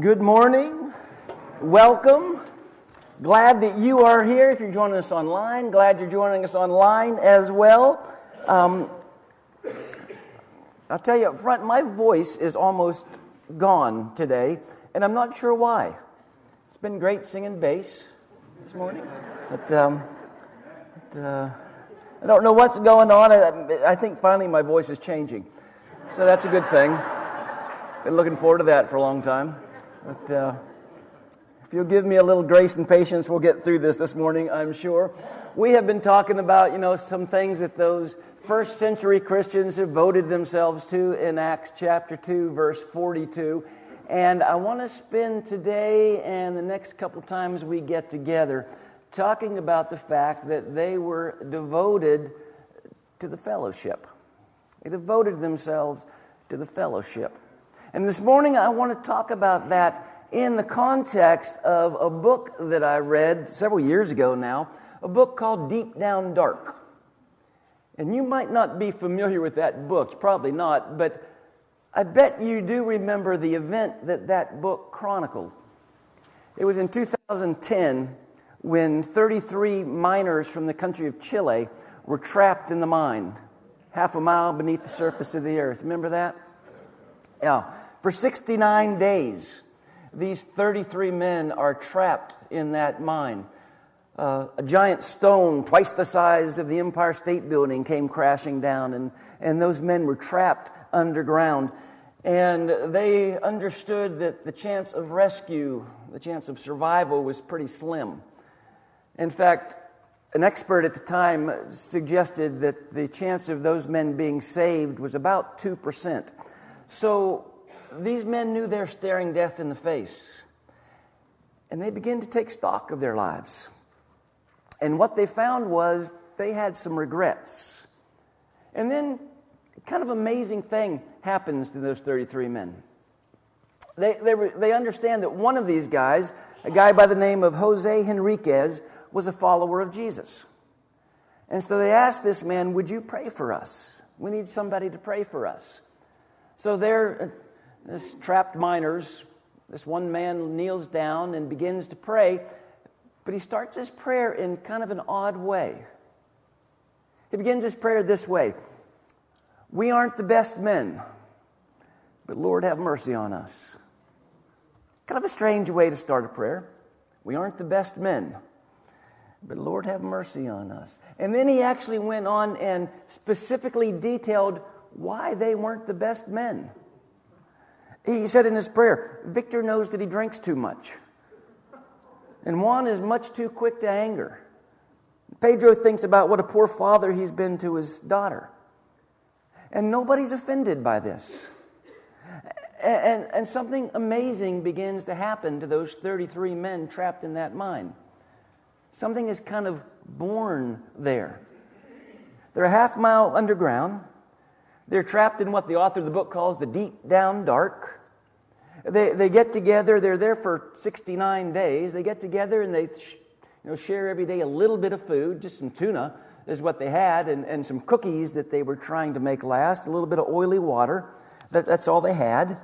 Good morning. Welcome. Glad that you are here. If you're joining us online, glad you're joining us online as well. Um, I'll tell you up front, my voice is almost gone today, and I'm not sure why. It's been great singing bass this morning, but, um, but uh, I don't know what's going on. I, I think finally my voice is changing, so that's a good thing. Been looking forward to that for a long time. But uh, if you'll give me a little grace and patience, we'll get through this this morning, I'm sure. We have been talking about, you know, some things that those first century Christians devoted themselves to in Acts chapter 2, verse 42. And I want to spend today and the next couple times we get together talking about the fact that they were devoted to the fellowship. They devoted themselves to the fellowship. And this morning I want to talk about that in the context of a book that I read several years ago now, a book called Deep Down Dark. And you might not be familiar with that book, probably not, but I bet you do remember the event that that book chronicled. It was in 2010 when 33 miners from the country of Chile were trapped in the mine, half a mile beneath the surface of the earth. Remember that? Yeah. For 69 days, these 33 men are trapped in that mine. Uh, a giant stone, twice the size of the Empire State Building, came crashing down, and, and those men were trapped underground. And they understood that the chance of rescue, the chance of survival, was pretty slim. In fact, an expert at the time suggested that the chance of those men being saved was about 2%. So these men knew they're staring death in the face. And they began to take stock of their lives. And what they found was they had some regrets. And then, kind of amazing thing happens to those 33 men. They, they, they understand that one of these guys, a guy by the name of Jose Henriquez, was a follower of Jesus. And so they asked this man, Would you pray for us? We need somebody to pray for us. So they're uh, this trapped miners, this one man kneels down and begins to pray, but he starts his prayer in kind of an odd way. He begins his prayer this way We aren't the best men, but Lord, have mercy on us. Kind of a strange way to start a prayer. We aren't the best men, but Lord, have mercy on us. And then he actually went on and specifically detailed why they weren't the best men. He said in his prayer, Victor knows that he drinks too much. And Juan is much too quick to anger. Pedro thinks about what a poor father he's been to his daughter. And nobody's offended by this. And, and, and, something amazing begins to happen to those 33 men trapped in that mine. Something is kind of born there. They're a half mile underground. They're trapped in what the author of the book calls the deep down dark. They, they get together, they're there for 69 days. They get together and they you know, share every day a little bit of food, just some tuna is what they had, and, and some cookies that they were trying to make last, a little bit of oily water. That, that's all they had.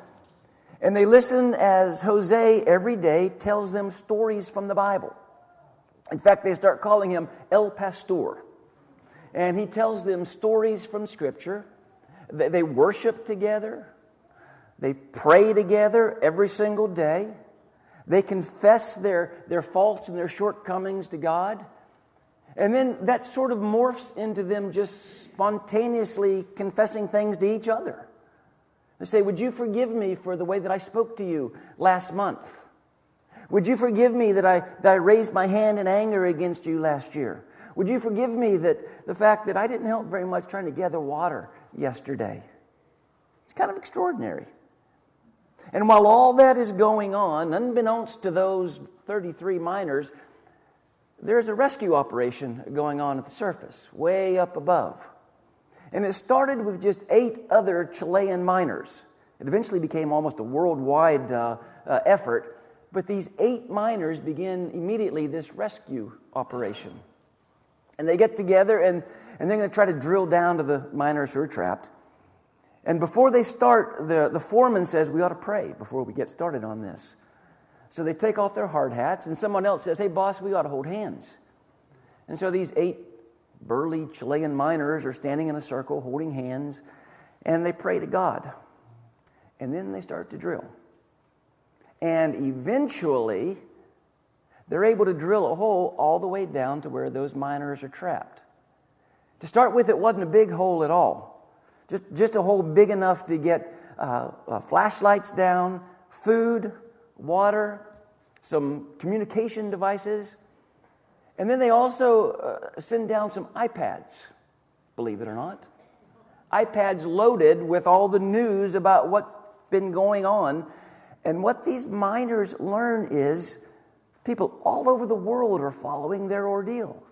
And they listen as Jose every day tells them stories from the Bible. In fact, they start calling him El Pastor. And he tells them stories from Scripture. They, worship together. They pray together every single day. They confess their, their faults and their shortcomings to God. And then that sort of morphs into them just spontaneously confessing things to each other. They say, Would you forgive me for the way that I spoke to you last month? Would you forgive me that I, that I raised my hand in anger against you last year? Would you forgive me that the fact that I didn't help very much trying to gather water yesterday? It's kind of extraordinary. And while all that is going on, unbeknownst to those 33 miners, there's a rescue operation going on at the surface, way up above. And it started with just eight other Chilean miners. It eventually became almost a worldwide uh, uh, effort. But these eight miners begin immediately this rescue operation. And they get together and, and they're going to try to drill down to the miners who are trapped. And before they start, the, the foreman says, We ought to pray before we get started on this. So they take off their hard hats, and someone else says, Hey, boss, we ought to hold hands. And so these eight burly Chilean miners are standing in a circle holding hands, and they pray to God. And then they start to drill. And eventually, they're able to drill a hole all the way down to where those miners are trapped. To start with, it wasn't a big hole at all, just, just a hole big enough to get uh, uh, flashlights down, food, water, some communication devices, and then they also uh, send down some iPads, believe it or not. iPads loaded with all the news about what's been going on. And what these miners learn is people all over the world are following their ordeal.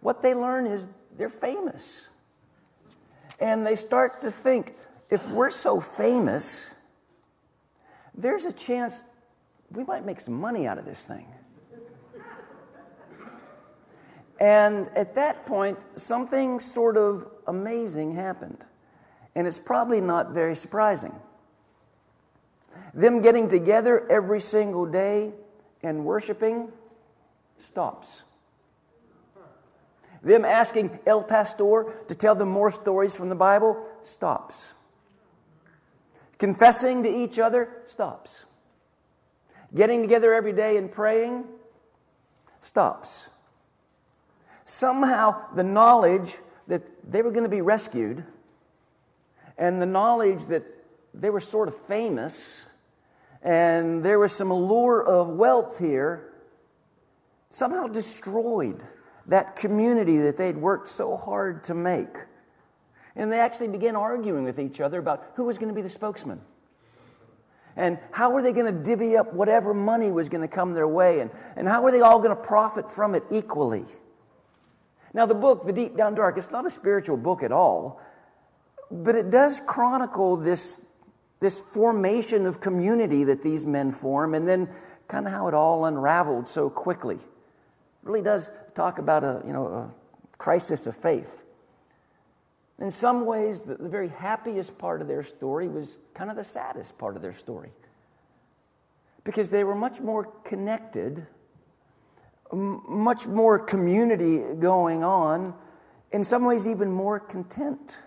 What they learn is they're famous. And they start to think if we're so famous, there's a chance we might make some money out of this thing. And at that point, something sort of amazing happened. And it's probably not very surprising. Them getting together every single day and worshiping stops. Them asking El Pastor to tell them more stories from the Bible stops. Confessing to each other stops. Getting together every day and praying stops. Somehow, the knowledge that they were going to be rescued and the knowledge that they were sort of famous and there was some allure of wealth here somehow destroyed that community that they'd worked so hard to make. And they actually began arguing with each other about who was going to be the spokesman. And how were they going to divvy up whatever money was going to come their way? And, and how were they all going to profit from it equally? Now, the book, The Deep Down Dark, it's not a spiritual book at all, but it does chronicle this, this formation of community that these men form and then kind of how it all unraveled so quickly. It really does talk about a, you know, a crisis of faith. In some ways, the, the very happiest part of their story was kind of the saddest part of their story. Because they were much more connected, much more community going on, in some ways, even more content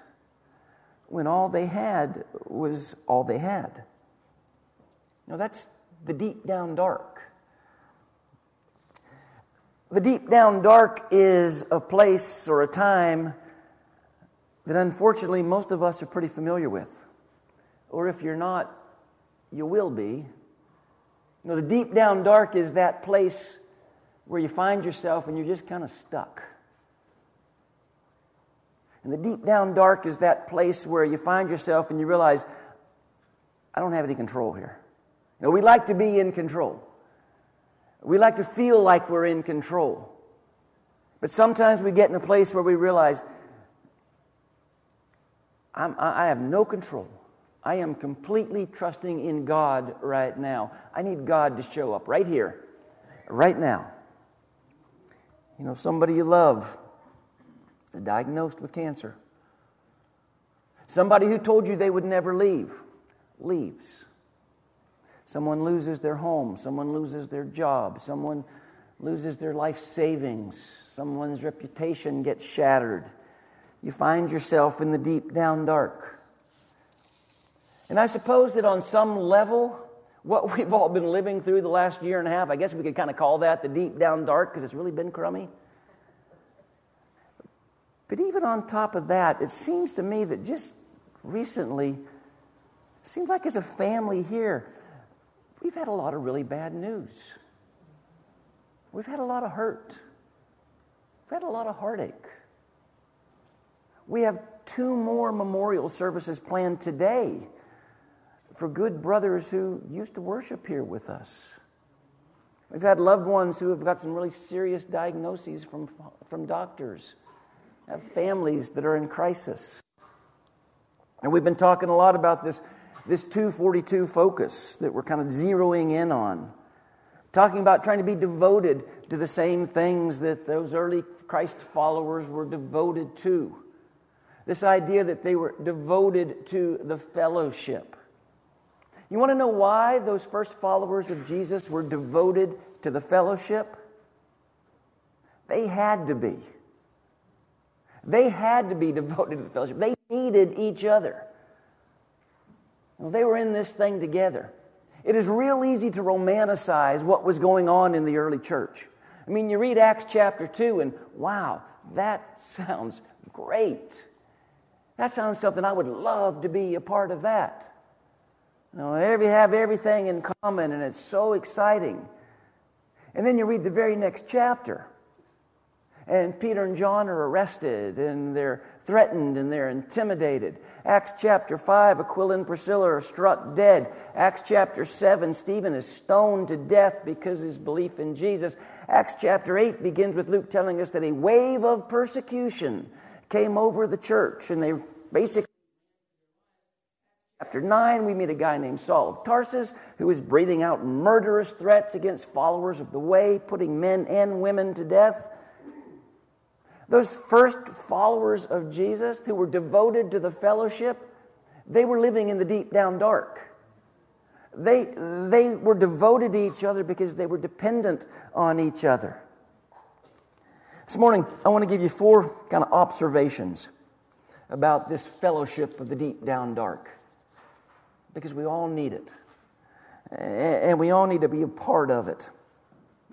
when all they had was all they had. Now, that's the deep down dark. The deep down dark is a place or a time that unfortunately most of us are pretty familiar with. Or if you're not, you will be. You know, the deep down dark is that place where you find yourself and you're just kind of stuck. And the deep down dark is that place where you find yourself and you realize, I don't have any control here. You know, we like to be in control. We like to feel like we're in control. But sometimes we get in a place where we realize, I'm, i have no control. I am completely trusting in God right now. I need God to show up right here, right now. You know, somebody you love diagnosed with cancer. Somebody who told you they would never leave leaves. Someone loses their home. Someone loses their job. Someone loses their life savings. Someone's reputation gets shattered you find yourself in the deep down dark. And I suppose that on some level, what we've all been living through the last year and a half, I guess we could kind of call that the deep down dark because it's really been crummy. But even on top of that, it seems to me that just recently, seems like as a family here, we've had a lot of really bad news. We've had a lot of hurt. We've had a lot of heartache. We have two more memorial services planned today for good brothers who used to worship here with us. We've had loved ones who have got some really serious diagnoses from, from doctors, have families that are in crisis. And we've been talking a lot about this, this 242 focus that we're kind of zeroing in on. Talking about trying to be devoted to the same things that those early Christ followers were devoted to. This idea that they were devoted to the fellowship. You want to know why those first followers of Jesus were devoted to the fellowship? They had to be. They had to be devoted to the fellowship. They needed each other. Well, they were in this thing together. It is real easy to romanticize what was going on in the early church. I mean, you read Acts chapter 2, and wow, that sounds great. That sounds something I would love to be a part of that. You know, we have everything in common, and it's so exciting. And then you read the very next chapter, and Peter and John are arrested, and they're threatened, and they're intimidated. Acts chapter 5, Aquila and Priscilla are struck dead. Acts chapter 7, Stephen is stoned to death because of his belief in Jesus. Acts chapter 8 begins with Luke telling us that a wave of persecution came over the church, and they basically Chapter 9, we meet a guy named Saul of Tarsus who is breathing out murderous threats against followers of the way, putting men and women to death. Those first followers of Jesus who were devoted to the fellowship, they were living in the deep down dark. They, they were devoted to each other because they were dependent on each other. This morning, I want to give you four kind of observations about this fellowship of the deep down dark because we all need it. And we all need to be a part of it.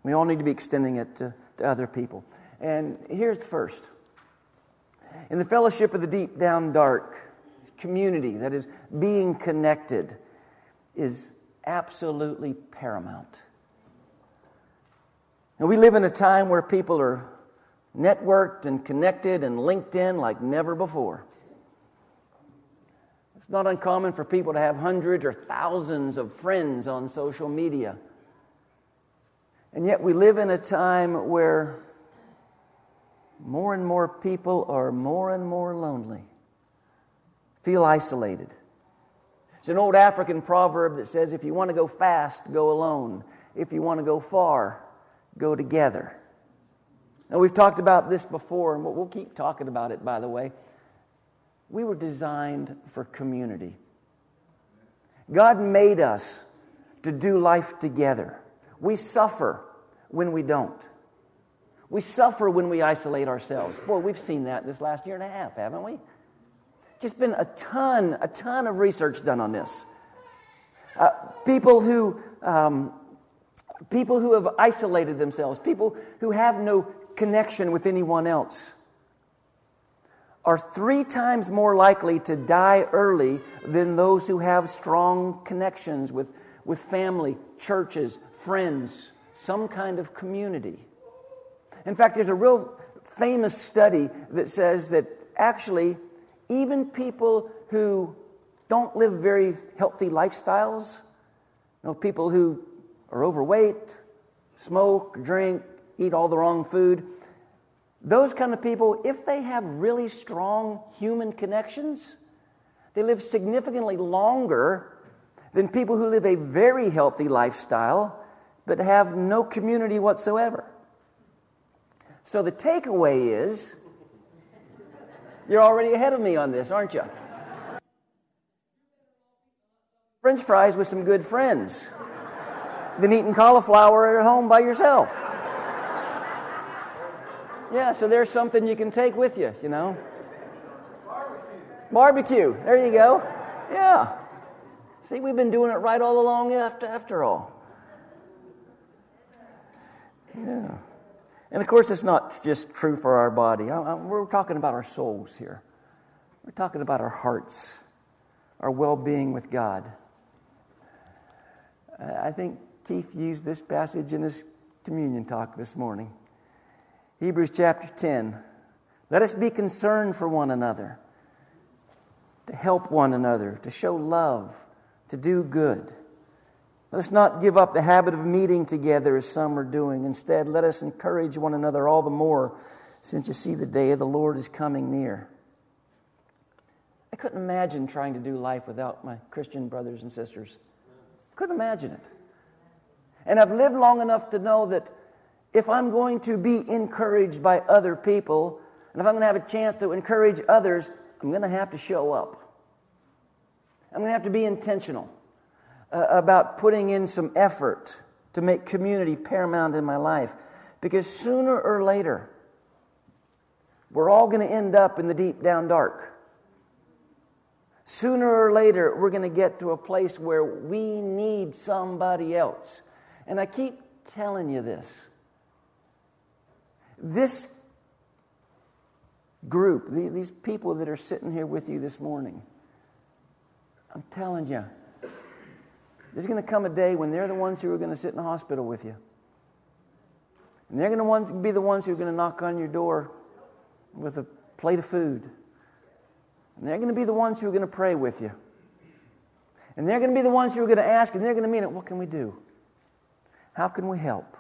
We all need to be extending it to, to other people. And here's the first in the fellowship of the deep down dark, community that is being connected is absolutely paramount. And we live in a time where people are networked and connected and linked in like never before. It's not uncommon for people to have hundreds or thousands of friends on social media. And yet we live in a time where more and more people are more and more lonely, feel isolated. It's an old African proverb that says if you want to go fast, go alone. If you want to go far, go together. Now, we've talked about this before, and we'll keep talking about it, by the way. We were designed for community. God made us to do life together. We suffer when we don't. We suffer when we isolate ourselves. Boy, we've seen that this last year and a half, haven't we? Just been a ton, a ton of research done on this. Uh, people who, um, people who have isolated themselves, people who have no connection with anyone else are three times more likely to die early than those who have strong connections with, with family, churches, friends, some kind of community. In fact, there's a real famous study that says that actually, even people who don't live very healthy lifestyles, you know, people who are overweight, smoke, drink, eat all the wrong food, those kind of people, if they have really strong human connections, they live significantly longer than people who live a very healthy lifestyle but have no community whatsoever. So the takeaway is you're already ahead of me on this, aren't you? French fries with some good friends than eating cauliflower at home by yourself. Yeah, so there's something you can take with you, you know. Barbecue. Barbecue. There you go. Yeah. See, we've been doing it right all along after, after all. Yeah. And of course, it's not just true for our body. I, I, we're talking about our souls here. We're talking about our hearts, our well being with God. Uh, I think Keith used this passage in his communion talk this morning. Hebrews chapter 10. Let us be concerned for one another, to help one another, to show love, to do good. Let us not give up the habit of meeting together as some are doing. Instead, let us encourage one another all the more since you see the day of the Lord is coming near. I couldn't imagine trying to do life without my Christian brothers and sisters. Couldn't imagine it. And I've lived long enough to know that if I'm going to be encouraged by other people, and if I'm going to have a chance to encourage others, I'm going to have to show up. I'm going to have to be intentional. Uh, about putting in some effort to make community paramount in my life. Because sooner or later, we're all going to end up in the deep down dark. Sooner or later, we're going to get to a place where we need somebody else. And I keep telling you this. This group, these people that are sitting here with you this morning, I'm telling you, there's going to come a day when they're the ones who are going to sit in the hospital with you. And they're going to be the ones who are going to knock on your door with a plate of food. And they're going to be the ones who are going to pray with you. And they're going to be the ones who are going to ask, and they're going to mean it. What can we do? How can we help?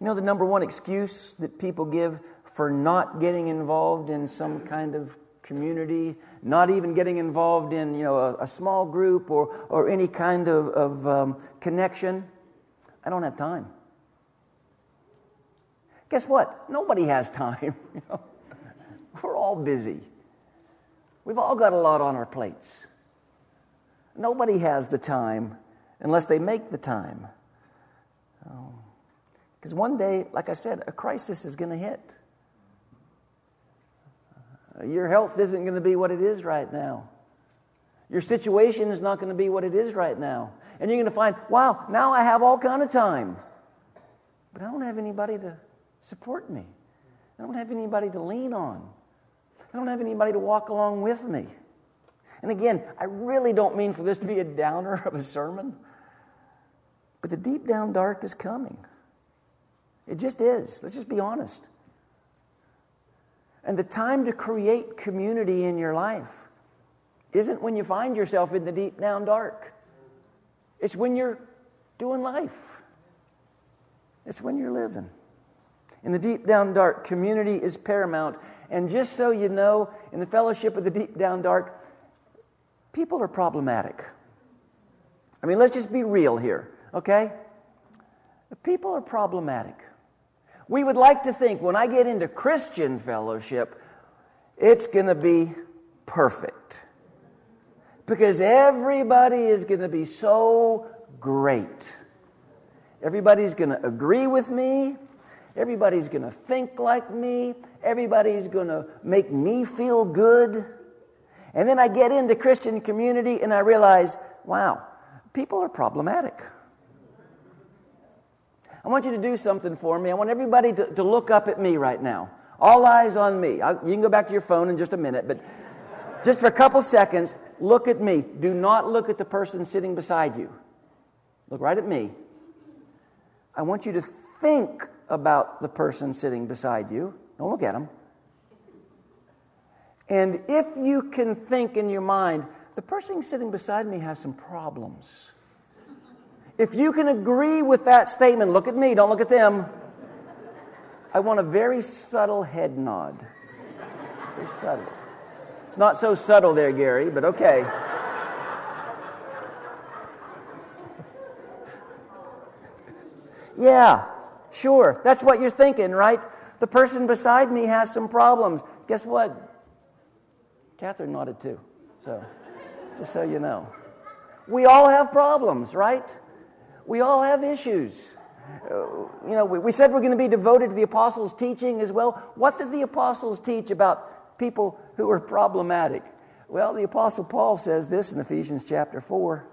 You know, the number one excuse that people give for not getting involved in some kind of community, not even getting involved in, you know, a, a small group or, or any kind of, of um, connection, I don't have time. Guess what? Nobody has time. You know? We're all busy. We've all got a lot on our plates. Nobody has the time unless they make the time. Because um, one day, like I said, a crisis is going to hit. Your health isn't going to be what it is right now. Your situation is not going to be what it is right now. And you're going to find, wow, now I have all kind of time. But I don't have anybody to support me. I don't have anybody to lean on. I don't have anybody to walk along with me. And again, I really don't mean for this to be a downer of a sermon, but the deep down dark is coming. It just is. Let's just be honest. And the time to create community in your life isn't when you find yourself in the deep down dark, it's when you're doing life, it's when you're living. In the deep down dark, community is paramount. And just so you know, in the fellowship of the deep down dark, people are problematic. I mean, let's just be real here, okay? People are problematic. We would like to think when I get into Christian fellowship, it's going to be perfect. Because everybody is going to be so great. Everybody's going to agree with me. Everybody's going to think like me. Everybody's going to make me feel good. And then I get into Christian community and I realize, wow, people are problematic. I want you to do something for me. I want everybody to, to look up at me right now. All eyes on me. I, you can go back to your phone in just a minute, but just for a couple seconds, look at me. Do not look at the person sitting beside you. Look right at me. I want you to think about the person sitting beside you. Don't look at them. And if you can think in your mind, the person sitting beside me has some problems. If you can agree with that statement, look at me, don't look at them. I want a very subtle head nod. Very subtle. It's not so subtle there, Gary, but okay. yeah, sure. That's what you're thinking, right? The person beside me has some problems. Guess what? Catherine nodded too. So, just so you know. We all have problems, right? We all have issues. Uh, you know, we, we said we're going to be devoted to the apostles' teaching as well. What did the apostles teach about people who were problematic? Well, the apostle Paul says this in Ephesians chapter 4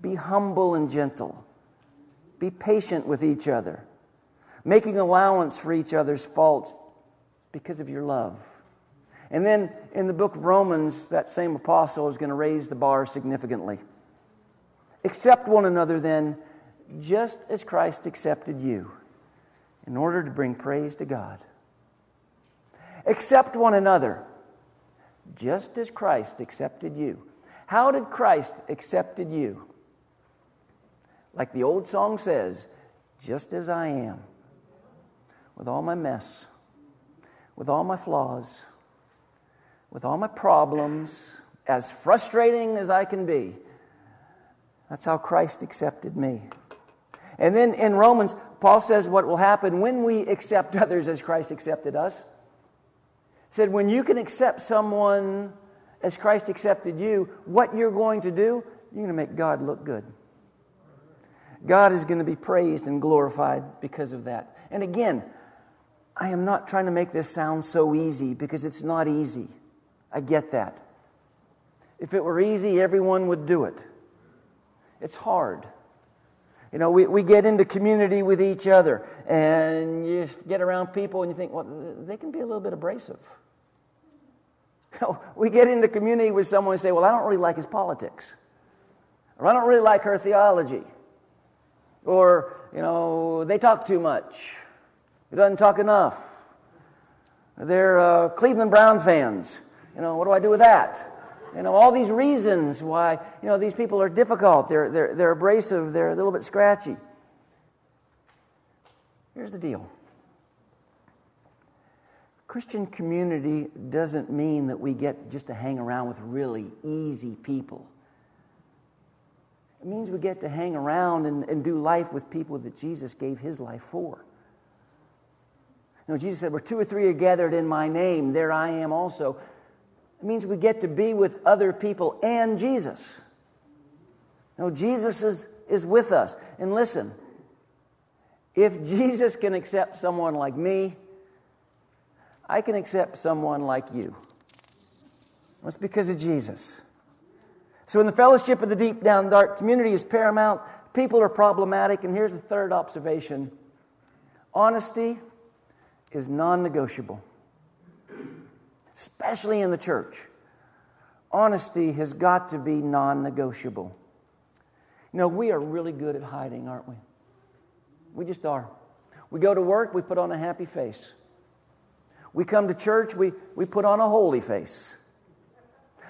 Be humble and gentle, be patient with each other, making allowance for each other's faults because of your love. And then in the book of Romans, that same apostle is going to raise the bar significantly. Accept one another then, just as Christ accepted you, in order to bring praise to God. Accept one another, just as Christ accepted you. How did Christ accepted you? Like the old song says, just as I am, with all my mess, with all my flaws, with all my problems, as frustrating as I can be. That's how Christ accepted me. And then in Romans, Paul says what will happen when we accept others as Christ accepted us. He said, when you can accept someone as Christ accepted you, what you're going to do, you're going to make God look good. God is going to be praised and glorified because of that. And again, I am not trying to make this sound so easy because it's not easy. I get that. If it were easy, everyone would do it. It's hard. You know, we, we get into community with each other and you get around people and you think, well, they can be a little bit abrasive. we get into community with someone and say, well, I don't really like his politics. Or I don't really like her theology. Or, you know, they talk too much. He doesn't talk enough. They're uh, Cleveland Brown fans. You know, what do I do with that? You know, all these reasons why, you know, these people are difficult. They're, they're, they're abrasive. They're a little bit scratchy. Here's the deal Christian community doesn't mean that we get just to hang around with really easy people. It means we get to hang around and, and do life with people that Jesus gave his life for. You know, Jesus said, Where two or three are gathered in my name, there I am also. It means we get to be with other people and Jesus. Know, Jesus is, is with us. And listen, if Jesus can accept someone like me, I can accept someone like you. That's because of Jesus. So, in the fellowship of the deep down dark, community is paramount. People are problematic. And here's the third observation honesty is non negotiable especially in the church. Honesty has got to be non negotiable. You know, we are really good at hiding, aren't we? We just are. We go to work, we put on a happy face. We come to church, we, we put on a holy face.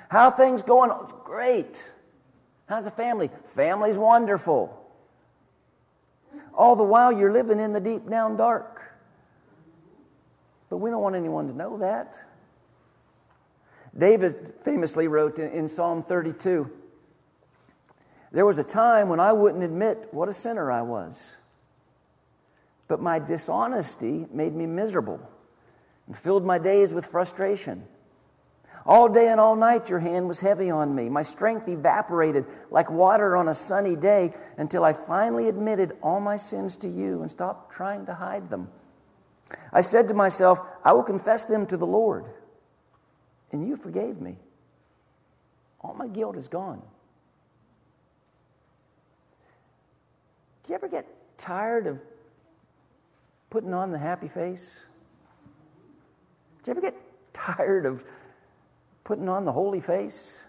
How things going? Oh, it's great. How's the family? Family's wonderful. All the while you're living in the deep down dark. But we don't want anyone to know that. David famously wrote in, Psalm 32 There was a time when I wouldn't admit what a sinner I was, but my dishonesty made me miserable and filled my days with frustration. All day and all night, your hand was heavy on me. My strength evaporated like water on a sunny day until I finally admitted all my sins to you and stopped trying to hide them. I said to myself, I will confess them to the Lord and you forgave me. All my guilt is gone. Do you ever get tired of putting on the happy face? Do you ever get tired of putting on the holy face?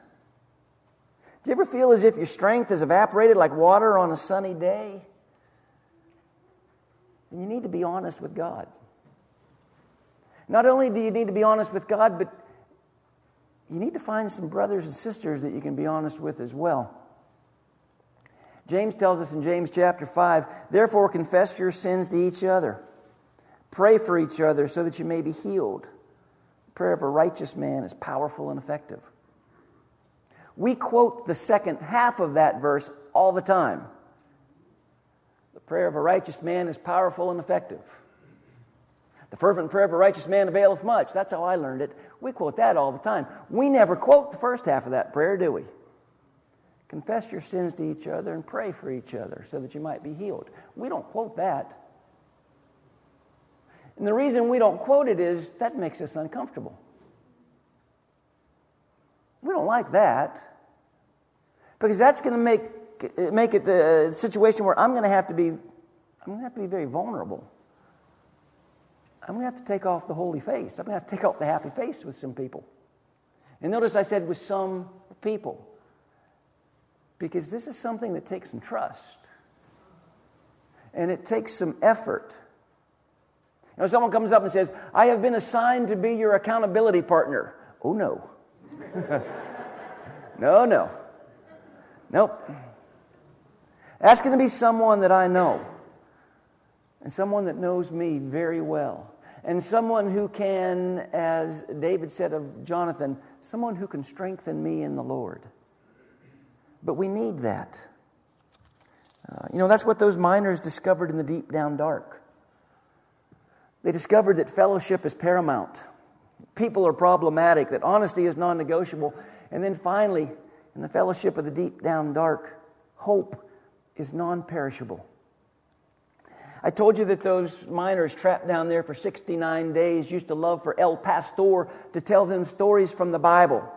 Do you ever feel as if your strength has evaporated like water on a sunny day? And you need to be honest with God. Not only do you need to be honest with God, but you need to find some brothers and sisters that you can be honest with as well. James tells us in James chapter 5 therefore confess your sins to each other, pray for each other so that you may be healed. The prayer of a righteous man is powerful and effective. We quote the second half of that verse all the time. The prayer of a righteous man is powerful and effective. The fervent prayer of a righteous man availeth much. That's how I learned it. We quote that all the time. We never quote the first half of that prayer, do we? Confess your sins to each other and pray for each other so that you might be healed. We don't quote that. And the reason we don't quote it is that makes us uncomfortable. We don't like that because that's going to make, make it a situation where I'm going to have to be, I'm going to have to be very vulnerable. I'm going to have to take off the holy face. I'm going to have to take off the happy face with some people. And notice I said with some people, because this is something that takes some trust and it takes some effort. You know, someone comes up and says, I have been assigned to be your accountability partner. Oh, no. no, no. Nope. That's going to be someone that I know and someone that knows me very well and someone who can, as David said of Jonathan, someone who can strengthen me in the Lord. But we need that. Uh, you know, that's what those miners discovered in the deep down dark. They discovered that fellowship is paramount, people are problematic, that honesty is non negotiable. And then finally, in the fellowship of the deep down dark, hope is non perishable. I told you that those miners trapped down there for 69 days used to love for El Pastor to tell them stories from the Bible.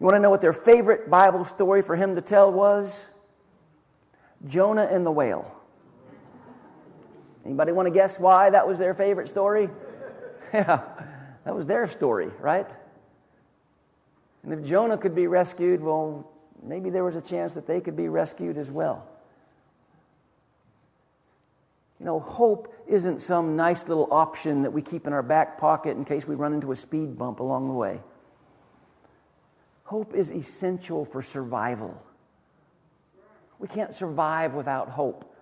You want to know what their favorite Bible story for him to tell was? Jonah and the whale. Anybody want to guess why that was their favorite story? yeah, that was their story, right? And if Jonah could be rescued, well, maybe there was a chance that they could be rescued as well. You know, hope isn't some nice little option that we keep in our back pocket in case we run into a speed bump along the way. Hope is essential for survival. We can't survive without hope.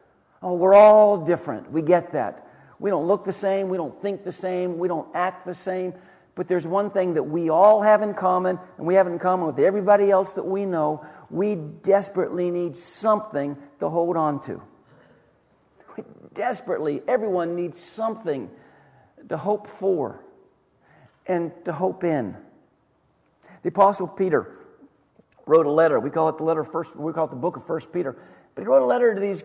Oh, we're all different. We get that. We don't look the same. We don't think the same. We don't act the same. But there's one thing that we all have in common, and we have in common with everybody else that we know. We desperately need something to hold on to desperately, everyone needs something to hope for and to hope in. The Apostle Peter wrote a letter. We call it the letter first, we call it the book of First Peter. But he wrote a letter to these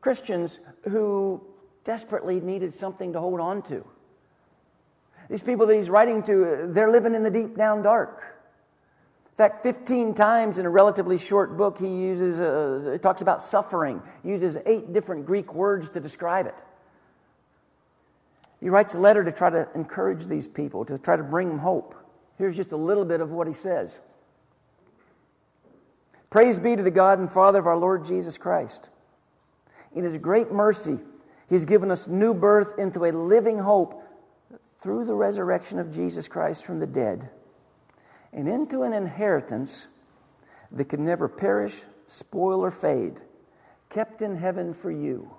Christians who desperately needed something to hold on to. These people that he's writing to, they're living in the deep down dark fact, 15 times in a relatively short book, he uses, uh, it talks about suffering, uses eight different Greek words to describe it. He writes a letter to try to encourage these people, to try to bring them hope. Here's just a little bit of what he says Praise be to the God and Father of our Lord Jesus Christ. In his great mercy, he's given us new birth into a living hope through the resurrection of Jesus Christ from the dead and into an inheritance that can never perish, spoil, or fade, kept in heaven for you,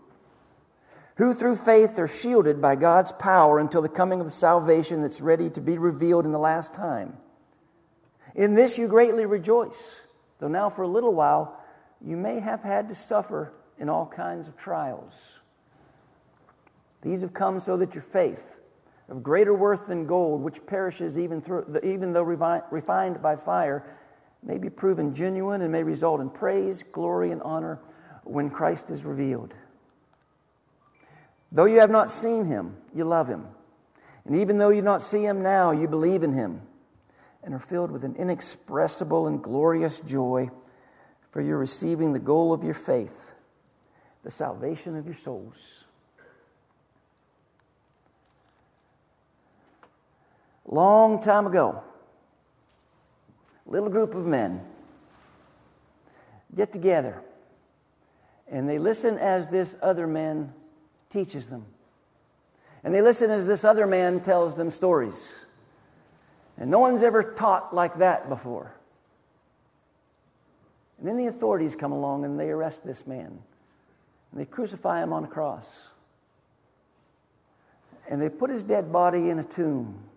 who through faith are shielded by God's power until the coming of the salvation that's ready to be revealed in the last time. In this you greatly rejoice, though now for a little while you may have had to suffer in all kinds of trials. These have come so that your faith, of greater worth than gold, which perishes even, through, even though refined by fire, may be proven genuine and may result in praise, glory, and honor when Christ is revealed. Though you have not seen him, you love him. And even though you do not see him now, you believe in him and are filled with an inexpressible and glorious joy, for you're receiving the goal of your faith, the salvation of your souls. Long time ago, little group of men get together and they listen as this other man teaches them. And they listen as this other man tells them stories. And no one's ever taught like that before. And then the authorities come along and they arrest this man. And they crucify him on a cross. And they put his dead body in a tomb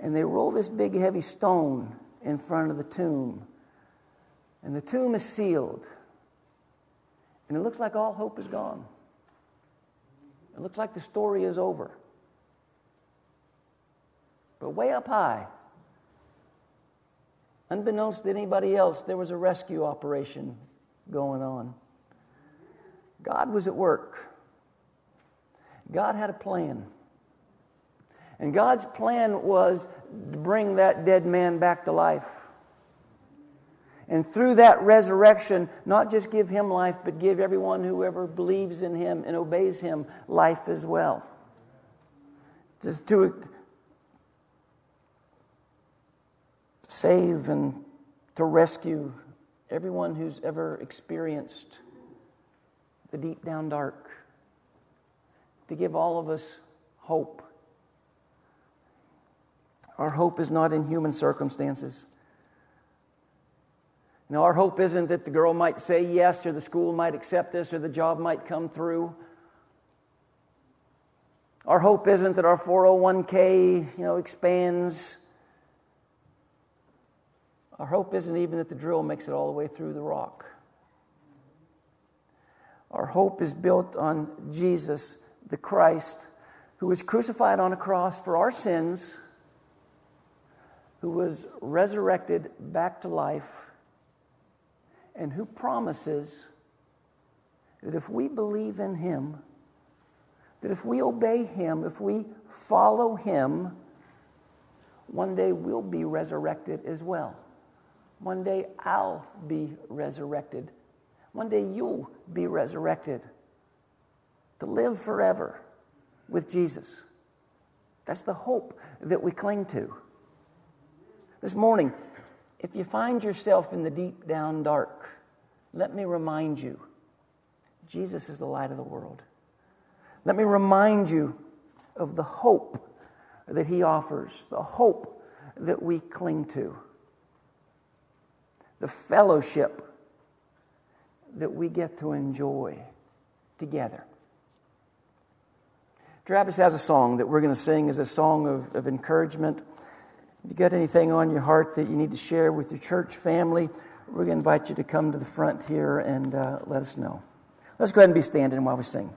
and they roll this big heavy stone in front of the tomb. And the tomb is sealed. And it looks like all hope is gone. It looks like the story is over. But way up high, unbeknownst to anybody else, there was a rescue operation going on. God was at work. God had a plan. And God's plan was to bring that dead man back to life. And through that resurrection, not just give him life, but give everyone who ever believes in him and obeys him life as well. Just to save and to rescue everyone who's ever experienced the deep down dark, to give all of us hope our hope is not in human circumstances. Now, our hope isn't that the girl might say yes, or the school might accept this, or the job might come through. Our hope isn't that our 401k, you know, expands. Our hope isn't even that the drill makes it all the way through the rock. Our hope is built on Jesus, the Christ, who was crucified on a cross for our sins who was resurrected back to life, and who promises that if we believe in him, that if we obey him, if we follow him, one day we'll be resurrected as well. One day I'll be resurrected. One day you'll be resurrected to live forever with Jesus. That's the hope that we cling to. This morning, if you find yourself in the deep down dark, let me remind you Jesus is the light of the world. Let me remind you of the hope that He offers, the hope that we cling to, the fellowship that we get to enjoy together. Travis has a song that we're going to sing as a song of, of encouragement. If you got anything on your heart that you need to share with your church family, we're going to invite you to come to the front here and uh, let us know. Let's go ahead and be standing while we sing.